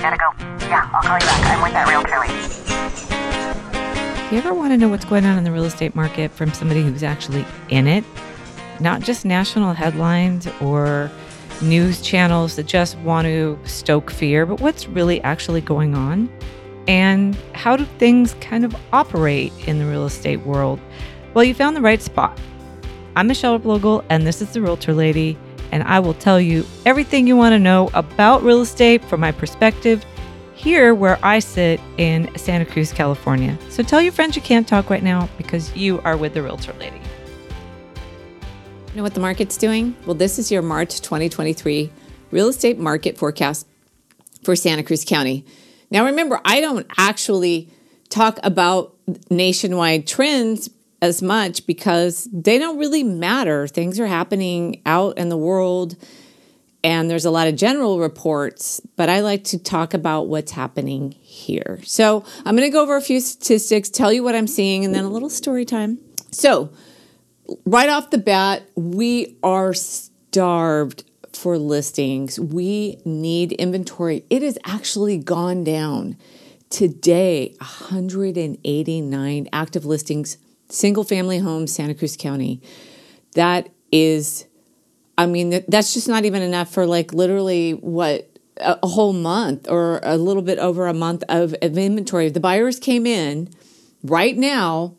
Gotta go. Yeah, I'll call you back. I'm with that lady. Do you ever want to know what's going on in the real estate market from somebody who's actually in it? Not just national headlines or news channels that just want to stoke fear, but what's really actually going on? And how do things kind of operate in the real estate world? Well, you found the right spot. I'm Michelle Replogle, and this is the Realtor Lady, and I will tell you everything you want to know about real estate from my perspective here where I sit in Santa Cruz, California. So tell your friends you can't talk right now because you are with the Realtor Lady. You know what the market's doing? Well, this is your March 2023 real estate market forecast for Santa Cruz County. Now, remember, I don't actually talk about nationwide trends as much because they don't really matter. Things are happening out in the world and there's a lot of general reports, but I like to talk about what's happening here. So I'm going to go over a few statistics, tell you what I'm seeing, and then a little story time. So, right off the bat, we are starved for listings. We need inventory. It has actually gone down. Today, 189 active listings, single family homes, Santa Cruz County. That is I mean, that's just not even enough for like literally what a whole month or a little bit over a month of, of inventory. If the buyers came in right now,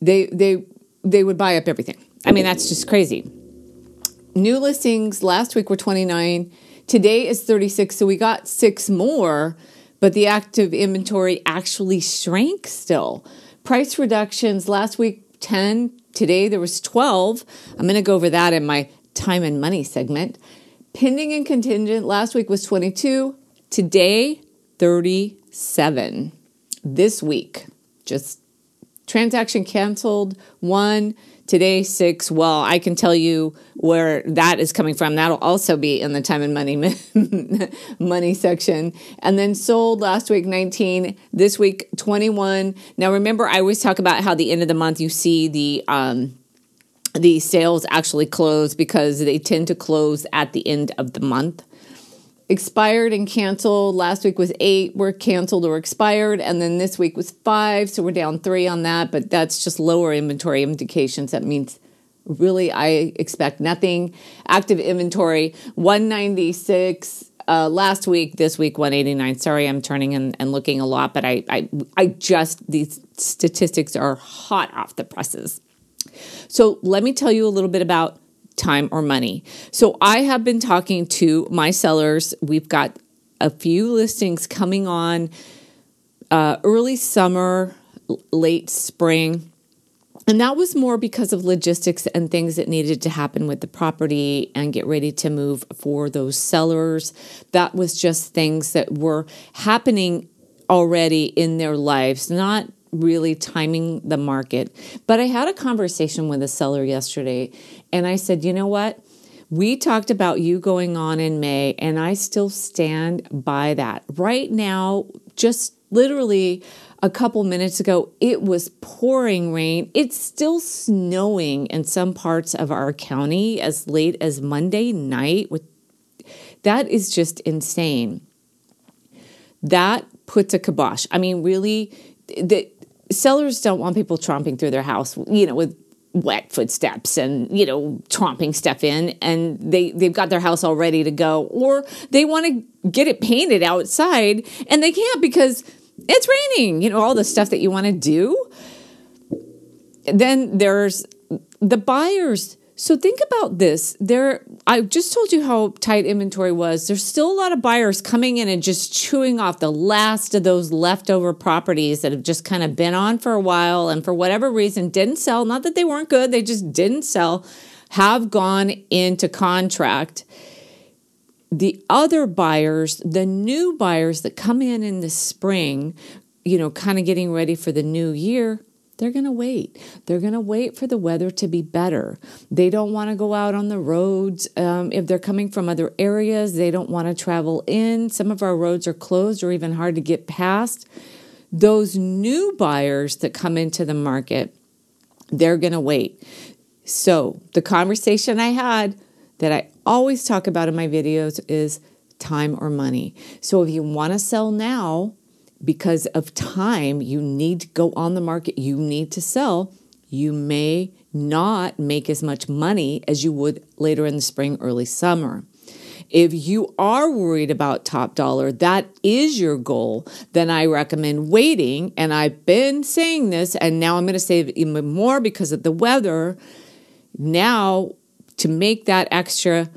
they they they would buy up everything. I mean, that's just crazy. New listings last week were 29. Today is 36. So we got six more, but the active inventory actually shrank still. Price reductions last week 10. Today there was 12. I'm going to go over that in my time and money segment. Pending and contingent last week was 22. Today, 37. This week, just transaction canceled, one. Today, six. Well, I can tell you where that is coming from. That'll also be in the time and money money section. And then sold last week 19. This week 21. Now remember, I always talk about how the end of the month you see the um, the sales actually close because they tend to close at the end of the month. Expired and canceled. Last week was eight were canceled or expired, and then this week was five, so we're down three on that. But that's just lower inventory indications. That means really I expect nothing. Active inventory 196. Uh, last week, this week 189. Sorry, I'm turning and, and looking a lot, but I, I I just these statistics are hot off the presses. So let me tell you a little bit about time or money. So I have been talking to my sellers. We've got a few listings coming on uh, early summer, late spring. And that was more because of logistics and things that needed to happen with the property and get ready to move for those sellers. That was just things that were happening already in their lives, not really timing the market. But I had a conversation with a seller yesterday and I said, you know what? We talked about you going on in May, and I still stand by that. Right now, just literally a couple minutes ago, it was pouring rain. It's still snowing in some parts of our county as late as Monday night. With that is just insane. That puts a kibosh. I mean, really, the sellers don't want people tromping through their house, you know, with wet footsteps and you know tromping stuff in and they they've got their house all ready to go or they want to get it painted outside and they can't because it's raining you know all the stuff that you want to do. Then there's the buyers so think about this. There I just told you how tight inventory was. There's still a lot of buyers coming in and just chewing off the last of those leftover properties that have just kind of been on for a while and for whatever reason didn't sell. Not that they weren't good, they just didn't sell, have gone into contract. The other buyers, the new buyers that come in in the spring, you know, kind of getting ready for the new year, they're going to wait. They're going to wait for the weather to be better. They don't want to go out on the roads. Um, if they're coming from other areas, they don't want to travel in. Some of our roads are closed or even hard to get past. Those new buyers that come into the market, they're going to wait. So, the conversation I had that I always talk about in my videos is time or money. So if you want to sell now because of time, you need to go on the market, you need to sell, you may not make as much money as you would later in the spring, early summer. If you are worried about top dollar, that is your goal, then I recommend waiting. And I've been saying this, and now I'm going to say it even more because of the weather. Now, to make that extra,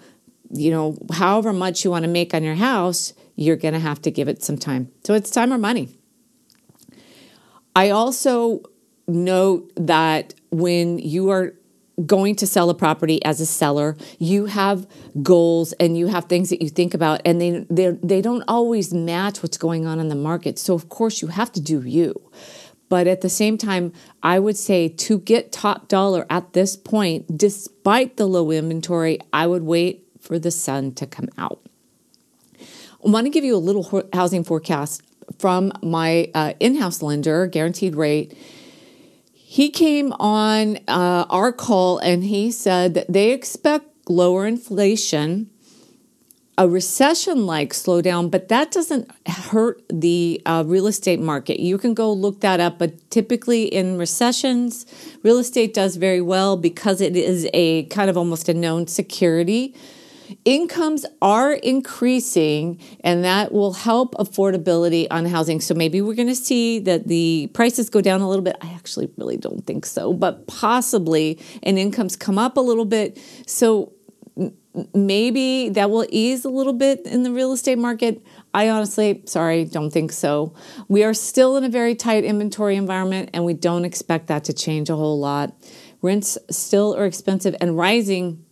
you know, however much you want to make on your house, you're going to have to give it some time. So it's time or money. I also note that when you are going to sell a property as a seller you have goals and you have things that you think about and they they don't always match what's going on in the market so of course you have to do you but at the same time i would say to get top dollar at this point despite the low inventory i would wait for the sun to come out i want to give you a little housing forecast from my uh, in-house lender guaranteed rate he came on uh, our call and he said that they expect lower inflation, a recession like slowdown, but that doesn't hurt the uh, real estate market. You can go look that up, but typically in recessions, real estate does very well because it is a kind of almost a known security incomes are increasing and that will help affordability on housing. So maybe we're going to see that the prices go down a little bit. I actually really don't think so, but possibly, and incomes come up a little bit. So maybe that will ease a little bit in the real estate market. I honestly, sorry, don't think so. We are still in a very tight inventory environment and we don't expect that to change a whole lot. Rents still are expensive and rising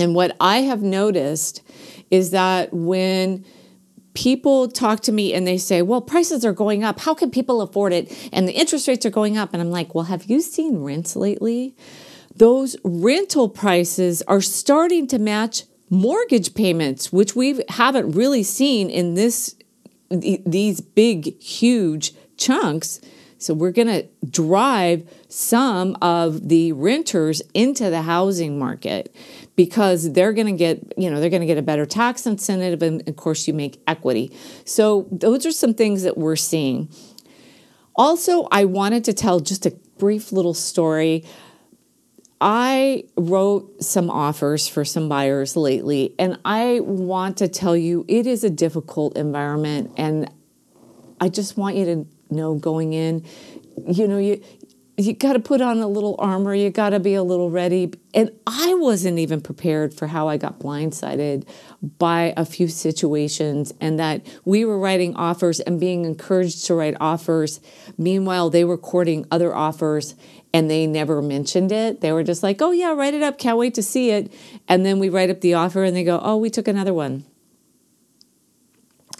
and what I have noticed is that when people talk to me and they say, well, prices are going up. How can people afford it? And the interest rates are going up. And I'm like, well, have you seen rents lately? Those rental prices are starting to match mortgage payments, which we haven't really seen in this these big, huge chunks. So we're going to drive some of the renters into the housing market because they're going to get, you know, they're going to get a better tax incentive and of course you make equity. So those are some things that we're seeing. Also, I wanted to tell just a brief little story. I wrote some offers for some buyers lately, and I want to tell you it is a difficult environment. And I just want you to know going in, you know, you you got to put on a little armor, you got to be a little ready. And I wasn't even prepared for how I got blindsided by a few situations and that we were writing offers and being encouraged to write offers. Meanwhile, they were courting other offers and they never mentioned it. They were just like, oh, yeah, write it up. Can't wait to see it. And then we write up the offer and they go, oh, we took another one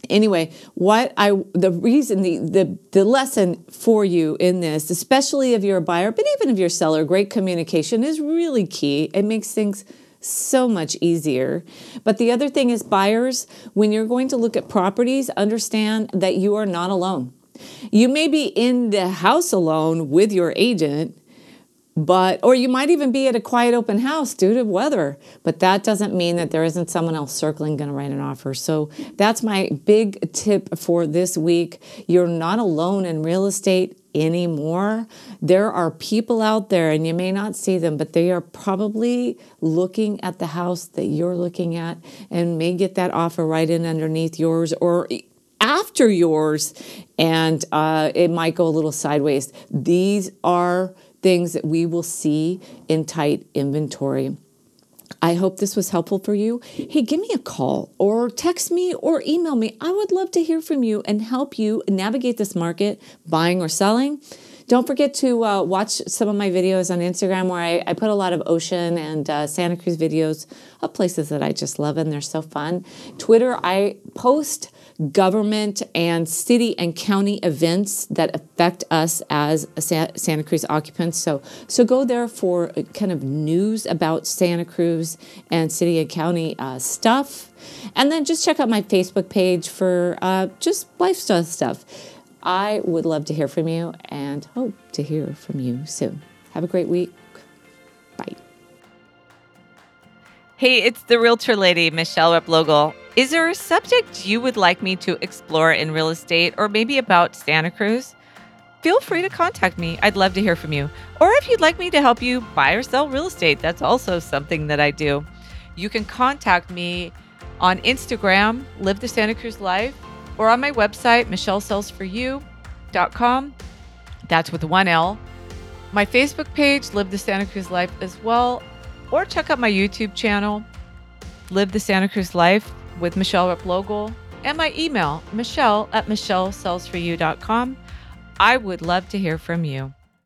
anyway, what I the reason the, the the lesson for you in this, especially if you're a buyer, but even if you're a seller, great communication is really key. It makes things so much easier. But the other thing is buyers, when you're going to look at properties, understand that you are not alone. You may be in the house alone with your agent, but or you might even be at a quiet open house due to weather but that doesn't mean that there isn't someone else circling going to write an offer. So that's my big tip for this week. You're not alone in real estate anymore. There are people out there and you may not see them but they are probably looking at the house that you're looking at and may get that offer right in underneath yours or after yours. And uh, it might go a little sideways. These are things that we will see in tight inventory. I hope this was helpful for you. Hey, give me a call or text me or email me. I would love to hear from you and help you navigate this market, buying or selling. Don't forget to uh, watch some of my videos on Instagram where I, I put a lot of ocean and uh, Santa Cruz videos of places that I just love and they're so fun. Twitter, I post government and city and county events that affect us as Santa Cruz occupants. So, so go there for kind of news about Santa Cruz and city and county uh, stuff. And then just check out my Facebook page for uh, just lifestyle stuff. I would love to hear from you and hope to hear from you soon. Have a great week. Bye. Hey, it's the Realtor Lady, Michelle Replogle. Is there a subject you would like me to explore in real estate or maybe about Santa Cruz? Feel free to contact me. I'd love to hear from you. Or if you'd like me to help you buy or sell real estate, that's also something that I do. You can contact me on Instagram, Live the Santa Cruz Life, or on my website, michellesellsforyou.com. That's with one L. My Facebook page, Live the Santa Cruz Life, as well. Or check out my YouTube channel, Live the Santa Cruz Life with Michelle Replogle, and my email, michelle at michellesellsforyou.com. I would love to hear from you.